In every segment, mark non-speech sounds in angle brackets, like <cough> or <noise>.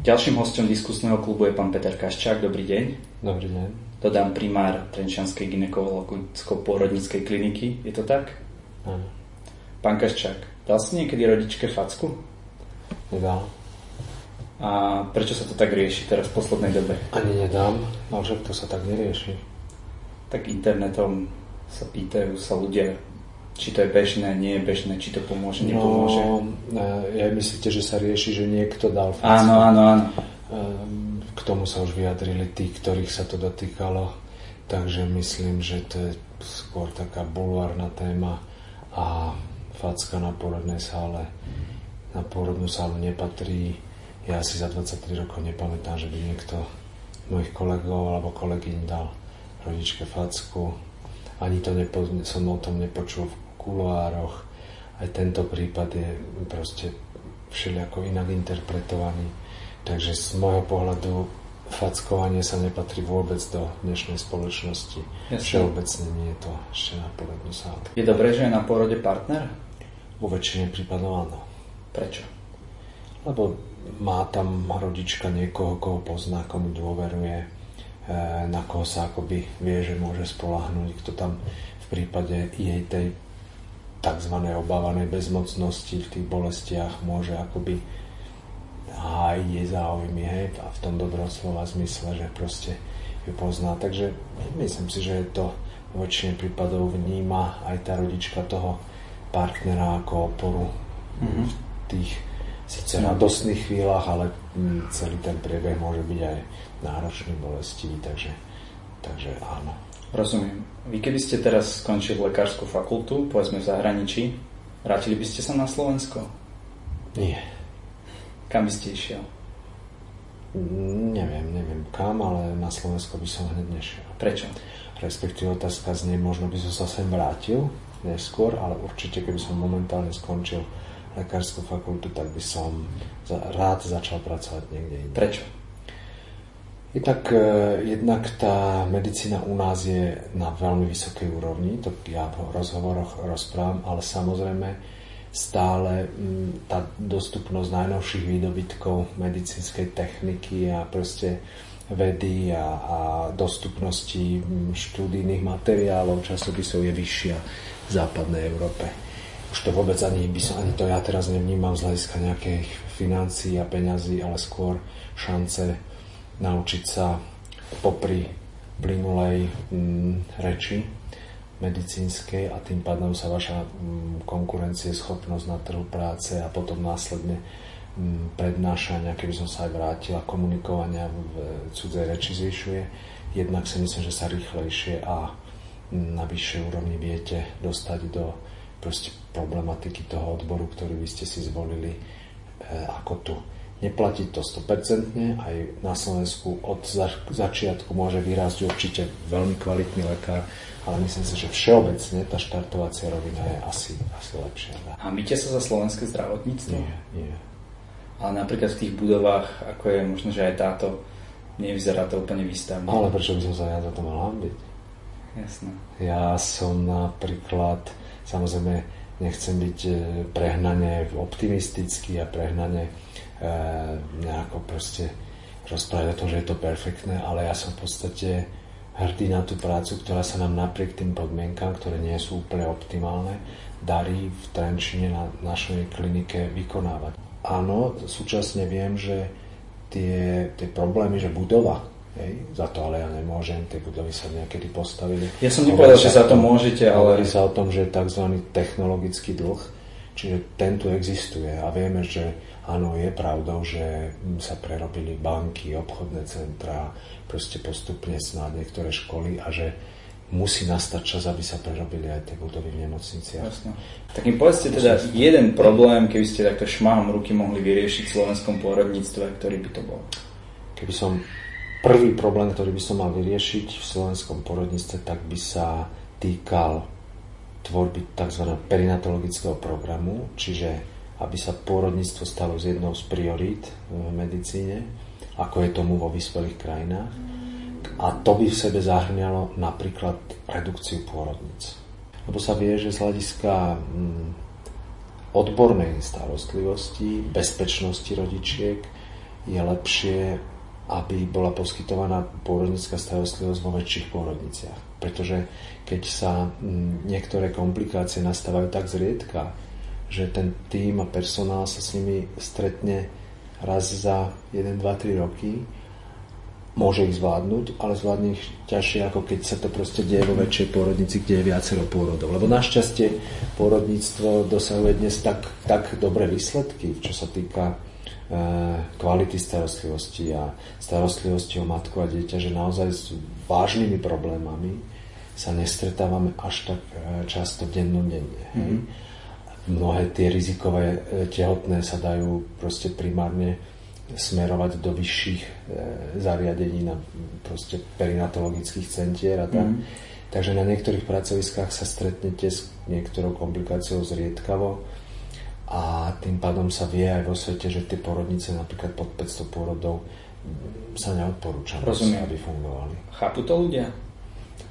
Ďalším hostom diskusného klubu je pán Peter Kaščák. Dobrý deň. Dobrý deň. Dodám primár Trenčianskej ginekologicko-pôrodníckej kliniky. Je to tak? Áno. Pán Kaščák, dal si niekedy rodičke facku? Nedal. A prečo sa to tak rieši teraz v poslednej dobe? Ani nedám, ale že to sa tak nerieši. Tak internetom sa pýtajú sa ľudia, či to je bežné, nie je bežné, či to pomôže, nepomôže. No, ja myslíte, že sa rieši, že niekto dal facku? Áno, áno, áno. Ehm, k tomu sa už vyjadrili tí, ktorých sa to dotýkalo, takže myslím, že to je skôr taká bulvárna téma a facka na porodnej sále na pôrodnú sálu nepatrí. Ja si za 23 rokov nepamätám, že by niekto mojich kolegov alebo kolegyň dal rodičke facku. Ani to nepo, som o tom nepočul v kuloároch. Aj tento prípad je proste všelijako inak interpretovaný. Takže z môjho pohľadu fackovanie sa nepatrí vôbec do dnešnej spoločnosti. Jasne. Všeobecne nie je to ešte na porodnú sálu. Je dobré, že je na porode partner? Vo väčšine prípadov áno. Prečo? Lebo má tam rodička niekoho, koho pozná, komu dôveruje, e, na koho sa akoby vie, že môže spolahnúť, kto tam v prípade jej tej tzv. obávanej bezmocnosti v tých bolestiach môže akoby hájiť jej záujmy, hej, a v tom dobrom slova zmysle, že proste ju pozná. Takže myslím si, že je to v väčšine prípadov vníma aj tá rodička toho partnera ako oporu mm-hmm. v tých síce radostných chvíľach, ale celý ten priebeh môže byť aj náročný, bolestivý, takže, takže áno. Rozumiem. Vy keby ste teraz skončili lekárskú fakultu, povedzme v zahraničí, vrátili by ste sa na Slovensko? Nie. Kam by ste išiel? Neviem, neviem kam, ale na Slovensko by som hneď nešiel. Prečo? Respektíve otázka znie, možno by som sa sem vrátil neskôr, ale určite keby som momentálne skončil lekárskú fakultu, tak by som rád začal pracovať niekde inde. Prečo? Tak e, jednak tá medicína u nás je na veľmi vysokej úrovni, to ja v rozhovoroch rozprávam, ale samozrejme stále tá dostupnosť najnovších výdobytkov medicínskej techniky a proste vedy a, a dostupnosti štúdijných materiálov, časopisov je vyššia v západnej Európe. Už to vôbec ani, by som, ani to ja teraz nevnímam z hľadiska nejakých financií a peňazí, ale skôr šance naučiť sa popri plynulej mm, reči medicínskej a tým pádom sa vaša mm, schopnosť na trhu práce a potom následne mm, prednášania, keby som sa aj vrátila, komunikovania v cudzej reči zvyšuje. Jednak si myslím, že sa rýchlejšie a mm, na vyššej úrovni viete dostať do proste problematiky toho odboru, ktorý vy ste si zvolili e, ako tu Neplatí to 100%, aj na Slovensku od začiatku môže vyrásť určite veľmi kvalitný lekár, ale myslím si, že všeobecne tá štartovacia rovina je asi, asi lepšia. A myte sa za slovenské zdravotníctvo? Nie, nie. Ale napríklad v tých budovách, ako je možno, že aj táto, nevyzerá to úplne výstavne. Ale prečo by som sa ja za to mal hambiť? Jasné. Ja som napríklad, samozrejme, nechcem byť eh, prehnane optimistický a prehnane Eh, nejako proste rozprávať o tom, že je to perfektné, ale ja som v podstate hrdý na tú prácu, ktorá sa nám napriek tým podmienkam, ktoré nie sú úplne optimálne, darí v Trenčine na našej klinike vykonávať. Áno, súčasne viem, že tie, tie problémy, že budova, hej, za to ale ja nemôžem, tie budovy sa niekedy postavili. Ja som nepovedal, že za to môžete, ale... Hovorí sa o tom, že je tzv. technologický dlh, čiže ten tu existuje a vieme, že Áno, je pravdou, že sa prerobili banky, obchodné centra, proste postupne snáď niektoré školy a že musí nastať čas, aby sa prerobili aj tie budovy v nemocniciach. Jasne. Tak mi povedzte teda jeden problém, keby ste takto šmahom ruky mohli vyriešiť v slovenskom pôrodníctve, ktorý by to bol? Keby som prvý problém, ktorý by som mal vyriešiť v slovenskom porodníctve, tak by sa týkal tvorby tzv. perinatologického programu, čiže aby sa pôrodníctvo stalo z jednou z priorít v medicíne, ako je tomu vo vyspelých krajinách. A to by v sebe zahrňalo napríklad redukciu pôrodníc. Lebo sa vie, že z hľadiska mm, odbornej starostlivosti, bezpečnosti rodičiek je lepšie, aby bola poskytovaná pôrodnická starostlivosť vo väčších pôrodniciach. Pretože keď sa mm, niektoré komplikácie nastávajú tak zriedka, že ten tým a personál sa s nimi stretne raz za 1, 2, 3 roky, môže ich zvládnuť, ale zvládne ich ťažšie, ako keď sa to proste deje vo väčšej pôrodnici, kde je viacero pôrodov. Lebo našťastie pôrodníctvo dosahuje dnes tak, tak dobré výsledky, čo sa týka e, kvality starostlivosti a starostlivosti o matku a dieťa, že naozaj s vážnymi problémami sa nestretávame až tak e, často dennodenne. Mm-hmm mnohé tie rizikové e, tehotné sa dajú proste primárne smerovať do vyšších e, zariadení na proste perinatologických centier a tak. Mm. Takže na niektorých pracoviskách sa stretnete s niektorou komplikáciou zriedkavo a tým pádom sa vie aj vo svete, že tie porodnice napríklad pod 500 porodov sa neodporúča, aby fungovali. Chápu to ľudia?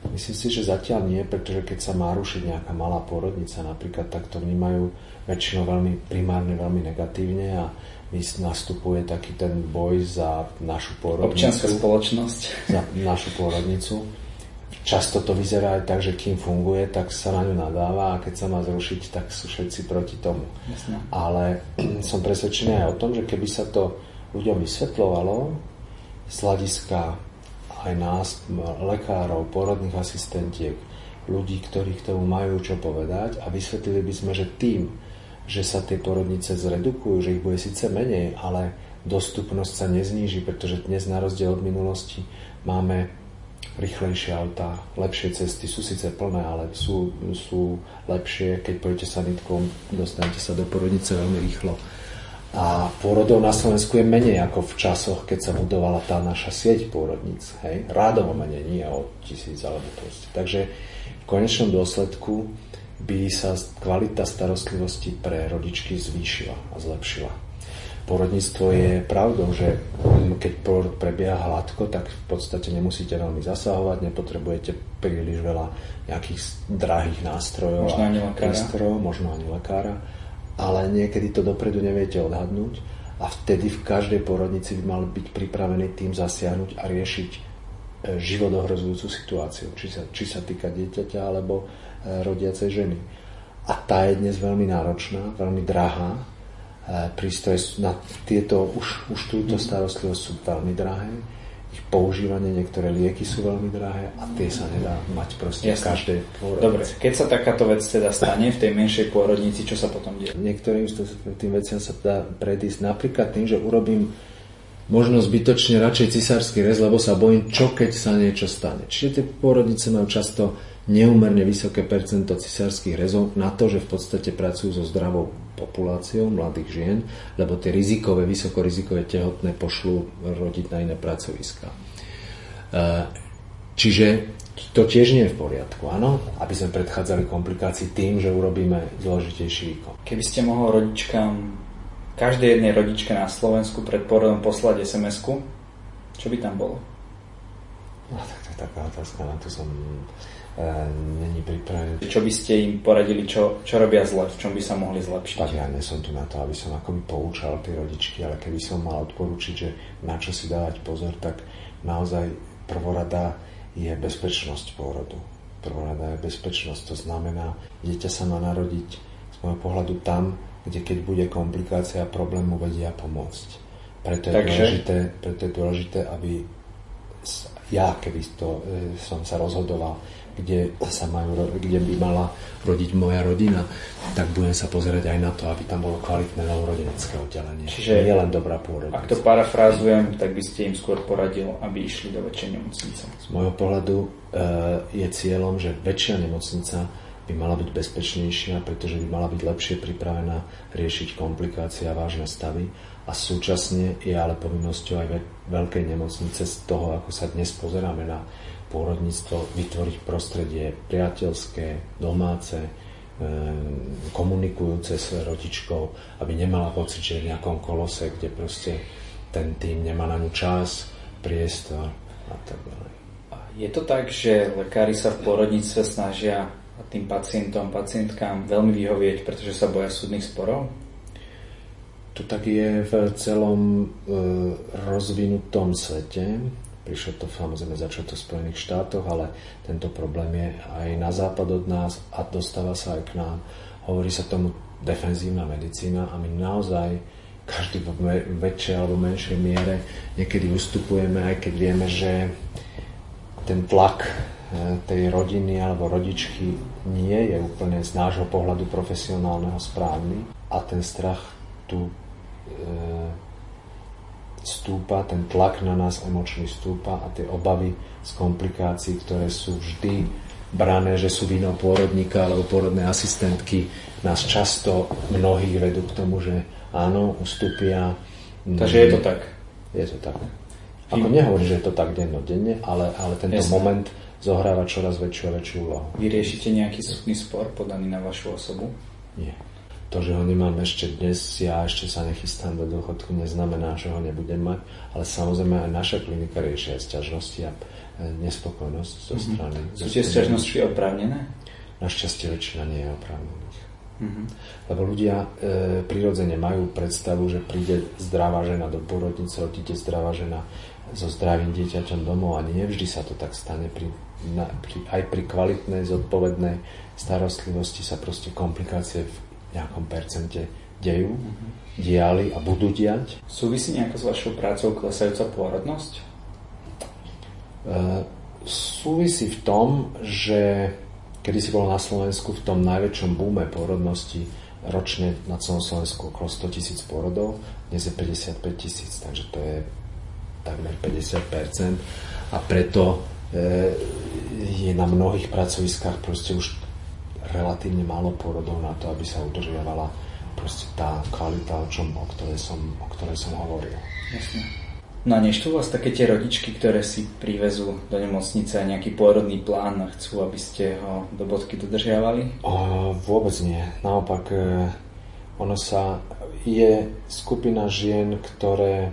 Myslím si, že zatiaľ nie, pretože keď sa má rušiť nejaká malá pôrodnica napríklad, tak to vnímajú väčšinou veľmi primárne, veľmi negatívne a nastupuje taký ten boj za našu pôrodnicu. Občianská spoločnosť. Za našu pôrodnicu. Často to vyzerá aj tak, že kým funguje, tak sa na ňu nadáva a keď sa má zrušiť, tak sú všetci proti tomu. Jasne. Ale <clears throat> som presvedčený aj o tom, že keby sa to ľuďom vysvetľovalo z hľadiska aj nás, lekárov, porodných asistentiek, ľudí, ktorí k tomu majú čo povedať a vysvetlili by sme, že tým, že sa tie porodnice zredukujú, že ich bude síce menej, ale dostupnosť sa nezníži, pretože dnes na rozdiel od minulosti máme rýchlejšie autá, lepšie cesty, sú síce plné, ale sú, sú lepšie, keď pôjdete sanitkou, dostanete sa do porodnice veľmi rýchlo a pôrodov na Slovensku je menej ako v časoch, keď sa budovala tá naša sieť pôrodníc. Hej? Rádovo menej, nie o tisíc alebo proste. Takže v konečnom dôsledku by sa kvalita starostlivosti pre rodičky zvýšila a zlepšila. Porodníctvo je pravdou, že keď porod prebieha hladko, tak v podstate nemusíte veľmi zasahovať, nepotrebujete príliš veľa nejakých drahých nástrojov možno ani lekára. prístrojov, možno ani lekára ale niekedy to dopredu neviete odhadnúť a vtedy v každej porodnici by mal byť pripravený tým zasiahnuť a riešiť e, životohrozujúcu situáciu, či sa, či sa týka dieťaťa alebo e, rodiacej ženy. A tá je dnes veľmi náročná, veľmi drahá. E, prístroje na tieto, už, už túto mhm. starostlivosť sú veľmi drahé ich používanie, niektoré lieky sú veľmi drahé a tie sa nedá mať proste Jasne. v každej pôrodnici. Dobre, keď sa takáto vec teda stane v tej menšej pôrodnici, čo sa potom deje? Niektorým tým veciam sa dá predísť napríklad tým, že urobím možno zbytočne radšej cisársky rez, lebo sa bojím, čo keď sa niečo stane. Čiže tie pôrodnice majú často neúmerne vysoké percento cisárskych rezov na to, že v podstate pracujú so zdravou populáciou mladých žien, lebo tie rizikové, vysokorizikové tehotné pošlú rodiť na iné pracoviska. E, čiže to tiež nie je v poriadku, áno? Aby sme predchádzali komplikácii tým, že urobíme zložitejší výkon. Keby ste mohol rodičkám, každej jednej rodičke na Slovensku pred porodom poslať sms čo by tam bolo? No, tak to je taká otázka, na to som není pripravený. Čo by ste im poradili, čo, čo robia zle, v čom by sa mohli zlepšiť? Tak ja nie som tu na to, aby som akoby poučal tie rodičky, ale keby som mal odporúčiť, že na čo si dávať pozor, tak naozaj prvorada je bezpečnosť pôrodu. Prvorada je bezpečnosť, to znamená, dieťa sa má narodiť z môjho pohľadu tam, kde keď bude komplikácia a problém mu vedia pomôcť. Preto je, Takže... dôležité, preto je dôležité, aby ja, keby to, e, som sa rozhodoval, kde, sa majú, kde by mala rodiť moja rodina, tak budem sa pozerať aj na to, aby tam bolo kvalitné novorodenecké oddelenie. Čiže nie len dobrá pôrodnica. Ak to parafrázujem, tak by ste im skôr poradil, aby išli do väčšej nemocnice. Z môjho pohľadu e, je cieľom, že väčšia nemocnica by mala byť bezpečnejšia, pretože by mala byť lepšie pripravená riešiť komplikácie a vážne stavy a súčasne je ale povinnosťou aj veľkej nemocnice z toho, ako sa dnes pozeráme na pôrodníctvo, vytvoriť prostredie priateľské, domáce, e, komunikujúce s rodičkou, aby nemala pocit, že je v nejakom kolose, kde proste ten tým nemá na ňu čas, priestor a tak ďalej. Je to tak, že lekári sa v pôrodníctve snažia tým pacientom, pacientkám veľmi vyhovieť, pretože sa boja súdnych sporov? to tak je v celom e, rozvinutom svete. Prišlo to samozrejme začať to v Spojených štátoch, ale tento problém je aj na západ od nás a dostáva sa aj k nám. Hovorí sa tomu defenzívna medicína a my naozaj každý v väčšej alebo menšej miere niekedy ustupujeme, aj keď vieme, že ten tlak tej rodiny alebo rodičky nie je úplne z nášho pohľadu profesionálneho správny a ten strach tu e, stúpa, ten tlak na nás emočný stúpa a tie obavy z komplikácií, ktoré sú vždy brané, že sú vinou pôrodníka alebo pôrodnej asistentky, nás často mnohých vedú k tomu, že áno, ustúpia. Takže je to tak? Je to tak. Ako nehovorím, že je to tak dennodenne, ale, ale tento Jasne. moment zohráva čoraz väčšiu a väčšiu úlohu. Vyriešite nejaký súdny spor podaný na vašu osobu? Nie. To, že ho nemám ešte dnes, ja ešte sa nechystám do dôchodku, neznamená, že ho nebudem mať, ale samozrejme aj naša klinika riešia sťažnosti a e, nespokojnosť zo mhm. strany. Mm-hmm. Sú tie sťažnosti oprávnené? Našťastie väčšina nie je oprávnených. Mm-hmm. Lebo ľudia e, prirodzene majú predstavu, že príde zdravá žena do pôrodnice, odíde zdravá žena so zdravým dieťaťom domov a nevždy sa to tak stane. Pri, na, pri, aj pri kvalitnej, zodpovednej starostlivosti sa proste komplikácie v nejakom percente dejú, mm-hmm. diali a budú diať. Súvisí nejako s vašou prácou klesajúca pôrodnosť? E, súvisí v tom, že kedy si bol na Slovensku v tom najväčšom búme pôrodnosti ročne na celom Slovensku okolo 100 tisíc pôrodov, dnes je 55 tisíc, takže to je takmer 50%. A preto e, je na mnohých pracoviskách proste už relatívne málo pôrodov na to, aby sa udržiavala proste tá kvalita, o, čom, o, ktorej som, o ktorej som hovoril. Jasne. No a neštú vás také tie rodičky, ktoré si privezú do nemocnice nejaký pôrodný plán a chcú, aby ste ho do bodky dodržiavali? O, vôbec nie. Naopak, e, ono sa je skupina žien, ktoré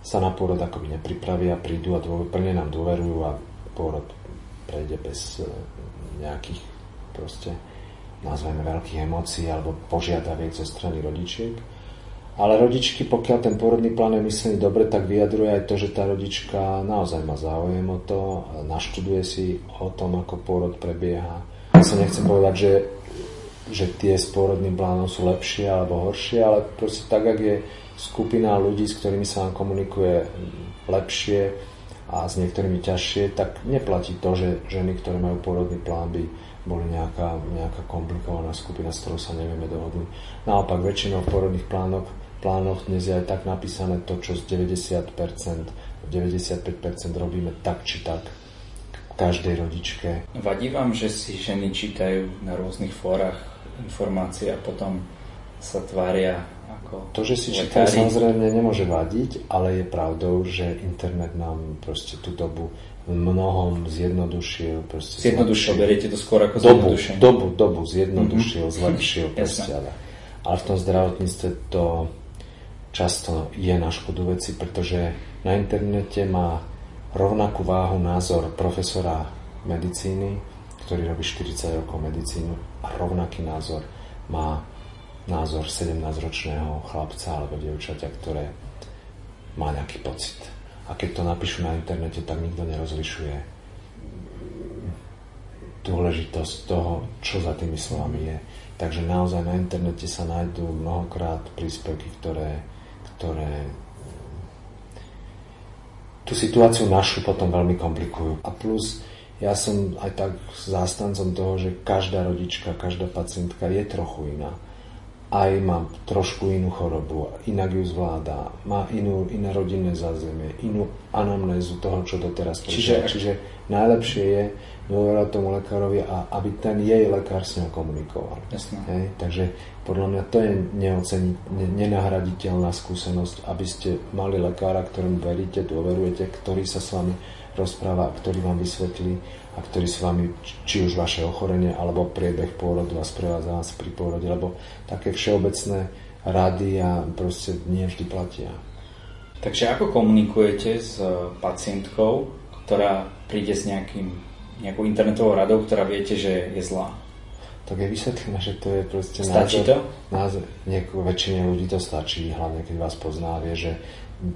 sa na pôrod akoby nepripravia, prídu a dôver, plne nám dôverujú a pôrod prejde bez e, nejakých proste nazveme veľkých emócií alebo požiadaviek zo strany rodičiek. Ale rodičky, pokiaľ ten pôrodný plán je myslený dobre, tak vyjadruje aj to, že tá rodička naozaj má záujem o to, naštuduje si o tom, ako pôrod prebieha. Ja sa nechcem povedať, že, že tie s pôrodným plánom sú lepšie alebo horšie, ale proste tak, ak je skupina ľudí, s ktorými sa vám komunikuje lepšie a s niektorými ťažšie, tak neplatí to, že ženy, ktoré majú pôrodný plán, by boli nejaká, nejaká komplikovaná skupina, s ktorou sa nevieme dohodnúť. Naopak, väčšinou v pôrodných plánoch, plánoch dnes je aj tak napísané to, čo z 90%, 95% robíme tak či tak každej rodičke. Vadí vám, že si ženy čítajú na rôznych fórach informácie a potom sa tvária ako To, že si čítajú, samozrejme nemôže vadiť, ale je pravdou, že internet nám proste tú dobu mnohom zjednodušil. zjednodušil, beriete to skôr ako dobu, dobu, dobu zjednodušil, mm-hmm. zlepšil. <laughs> Proste, ale, ale v tom zdravotníctve to často je na škodu veci, pretože na internete má rovnakú váhu názor profesora medicíny, ktorý robí 40 rokov medicínu a rovnaký názor má názor 17-ročného chlapca alebo dievčaťa, ktoré má nejaký pocit. A keď to napíšu na internete, tak nikto nerozlišuje dôležitosť toho, čo za tými slovami je. Takže naozaj na internete sa nájdú mnohokrát príspevky, ktoré, ktoré tú situáciu našu potom veľmi komplikujú. A plus ja som aj tak zástancom toho, že každá rodička, každá pacientka je trochu iná aj má trošku inú chorobu, inak ju zvláda, má inú, iné rodinné zázemie, inú anamnézu toho, čo doteraz Čiže, Čiže najlepšie je dôverať tomu lekárovi a aby ten jej lekár s ňou komunikoval. Hej? Takže podľa mňa to je neoceni, nenahraditeľná skúsenosť, aby ste mali lekára, ktorému veríte, dôverujete, ktorý sa s vami rozpráva, ktorý vám vysvetlí a ktorý s vami, či už vaše ochorenie alebo priebeh pôrodu a sprevádza vás pri pôrode, lebo také všeobecné rady a proste nie vždy platia. Takže ako komunikujete s pacientkou, ktorá príde s nejakým, nejakou internetovou radou, ktorá viete, že je zlá? Tak je vysvetlíme, že to je proste Stačí názor, to? názor nieko, väčšine ľudí to stačí, hlavne keď vás pozná, vie, že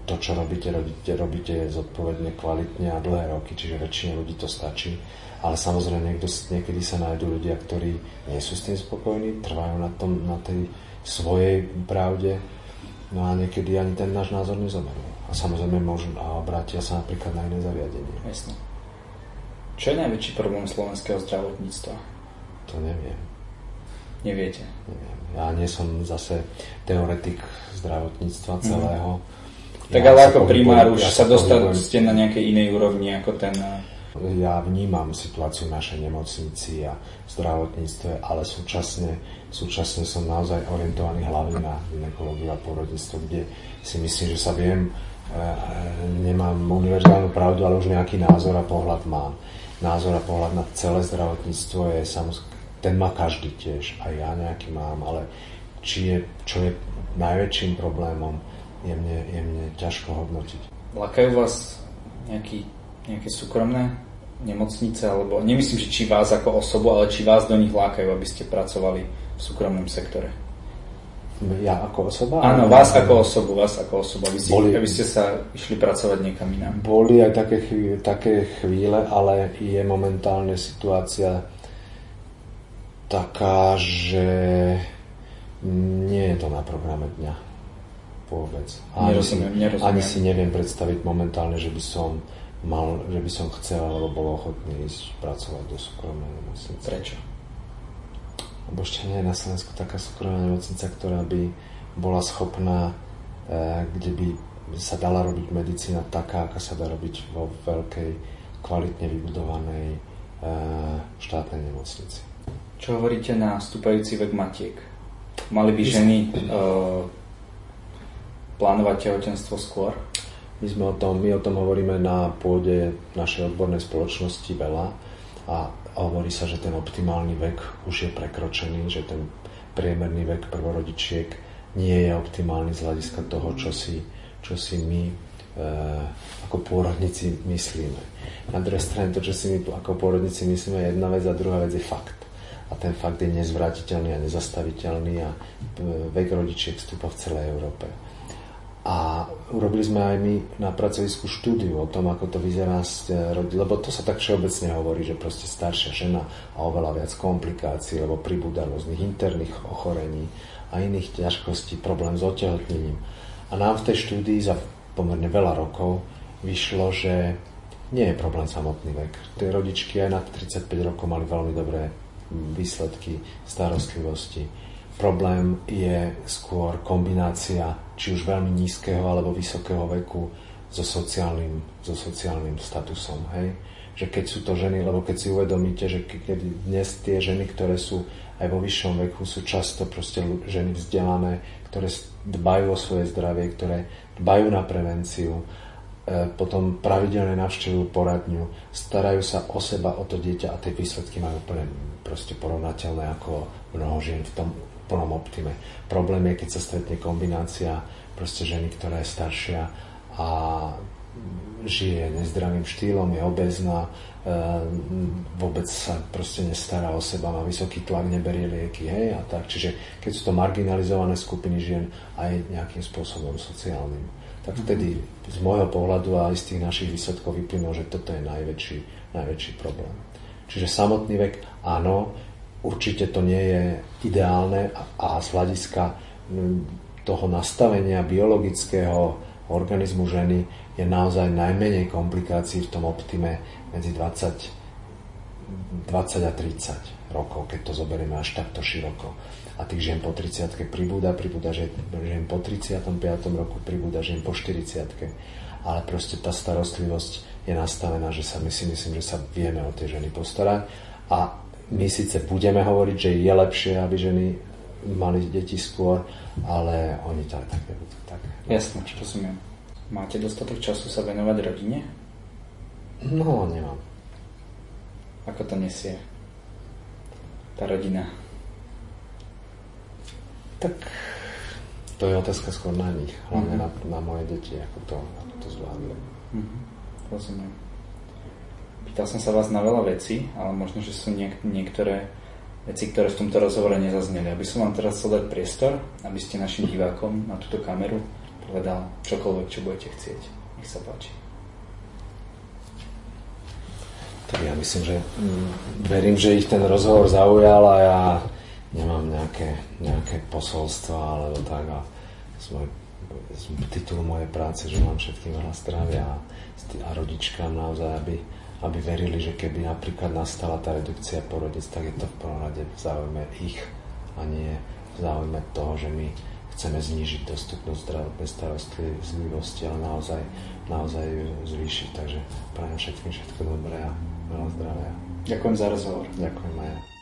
to, čo robíte, robíte, robíte zodpovedne, kvalitne a dlhé roky, čiže väčšine ľudí to stačí. Ale samozrejme niekto, niekedy sa nájdú ľudia, ktorí nie sú s tým spokojní, trvajú na, tom, na tej svojej pravde, no a niekedy ani ten náš názor nezoberú. A samozrejme môžu a obrátia sa napríklad na iné zariadenie. Jasne. Čo je najväčší problém slovenského zdravotníctva? To neviem. Neviete? Neviem. Ja nie som zase teoretik zdravotníctva celého. Mm. Tak ja ale ako primár už ja sa dostať ste na nejakej inej úrovni ako ten... Ja vnímam situáciu našej nemocnici a zdravotníctve, ale súčasne, súčasne som naozaj orientovaný hlavne na ginekológiu a porodníctvo, kde si myslím, že sa viem, e, nemám univerzálnu pravdu, ale už nejaký názor a pohľad mám. Názor a pohľad na celé zdravotníctvo je samozrejme, ten má každý tiež, aj ja nejaký mám, ale či je, čo je najväčším problémom, je mne, je mne ťažko hodnotiť. Lakajú vás nejaký, nejaké súkromné nemocnice, alebo nemyslím, že či vás ako osobu, ale či vás do nich lákajú, aby ste pracovali v súkromnom sektore? Ja ako osoba? Áno, vás ako osobu, vás ako osoba, aby ste, boli, aby ste sa išli pracovať niekam inám. Boli aj také chvíle, také chvíle, ale je momentálne situácia taká, že nie je to na programe dňa vôbec. Ani, nerozumiem, nerozumiem. ani si neviem predstaviť momentálne, že by som mal, že by som chcel alebo bol ochotný ísť pracovať do súkromnej nemocnice. Prečo? Lebo ešte nie je na Slovensku taká súkromná nemocnica, ktorá by bola schopná, eh, kde by sa dala robiť medicína taká, aká sa dá robiť vo veľkej, kvalitne vybudovanej eh, štátnej nemocnici. Čo hovoríte na stúpajúci vek matiek? Mali by ženy uh, plánovať tehotenstvo skôr? My, sme o tom, my o tom hovoríme na pôde našej odbornej spoločnosti veľa a hovorí sa, že ten optimálny vek už je prekročený, že ten priemerný vek prvorodičiek nie je optimálny z hľadiska toho, čo si, čo si my e, ako pôrodníci myslíme. Na druhej strane to, čo si my ako pôrodníci myslíme, je jedna vec a druhá vec je fakt. A ten fakt je nezvratiteľný a nezastaviteľný a e, vek rodičiek stúpa v celej Európe. A urobili sme aj my na pracovisku štúdiu o tom, ako to vyzerá s e, rodinou, lebo to sa tak všeobecne hovorí, že proste staršia žena a oveľa viac komplikácií, lebo pribúda rôznych interných ochorení a iných ťažkostí, problém s otehotnením. A nám v tej štúdii za pomerne veľa rokov vyšlo, že nie je problém samotný vek. Tie rodičky aj na 35 rokov mali veľmi dobré výsledky starostlivosti Problém je skôr kombinácia či už veľmi nízkeho alebo vysokého veku so sociálnym, so sociálnym statusom. Hej? Že keď sú to ženy, lebo keď si uvedomíte, že keď dnes tie ženy, ktoré sú aj vo vyššom veku, sú často proste ženy vzdelané, ktoré dbajú o svoje zdravie, ktoré dbajú na prevenciu, potom pravidelne navštevujú poradňu, starajú sa o seba, o to dieťa a tie výsledky majú úplne proste porovnateľné ako mnoho žien v tom plnom optime. Problém je, keď sa stretne kombinácia proste ženy, ktorá je staršia a žije nezdravým štýlom, je obezná, e, vôbec sa proste nestará o seba, má vysoký tlak, neberie lieky, hej, a tak. Čiže keď sú to marginalizované skupiny žien aj nejakým spôsobom sociálnym, tak vtedy z môjho pohľadu a aj z tých našich výsledkov vyplynulo, že toto je najväčší, najväčší problém. Čiže samotný vek, áno, Určite to nie je ideálne a z hľadiska toho nastavenia biologického organizmu ženy je naozaj najmenej komplikácií v tom optime medzi 20, 20 a 30 rokov, keď to zoberieme až takto široko. A tých žien po 30 pribúda, pribúda žien, žien po 35 roku, pribúda žien po 40 ale proste tá starostlivosť je nastavená, že sa my si myslím, že sa vieme o tie ženy postarať a my síce budeme hovoriť, že je lepšie, aby ženy mali deti skôr, ale oni to aj tak nebudú. Tak. Jasne, rozumiem. Máte dostatok času sa venovať rodine? No, nemám. Ako to nesie tá rodina? Tak to je otázka skôr na nich, hlavne mm-hmm. na, na moje deti, ako to, ako to zvládli. Mm-hmm. Rozumiem. Pýtal som sa vás na veľa vecí, ale možno, že sú niek- niektoré veci, ktoré v tomto rozhovore nezazneli. Aby som vám teraz chcel dať priestor, aby ste našim divákom na túto kameru povedal čokoľvek, čo budete chcieť. Nech sa páči. Tak ja myslím, že mm, verím, že ich ten rozhovor zaujal a ja nemám nejaké, nejaké posolstva alebo tak a z, titul mojej práce, že mám všetkým veľa zdravia a, a rodičkám naozaj, aby, aby verili, že keby napríklad nastala tá redukcia porodec, tak je to v prvom rade v záujme ich a nie v záujme toho, že my chceme znížiť dostupnosť zdravotnej starostlivosti, ale naozaj, naozaj ju zvýšiť. Takže prajem všetkým všetko dobré a veľa zdravia. Ďakujem za rozhovor. Ďakujem aj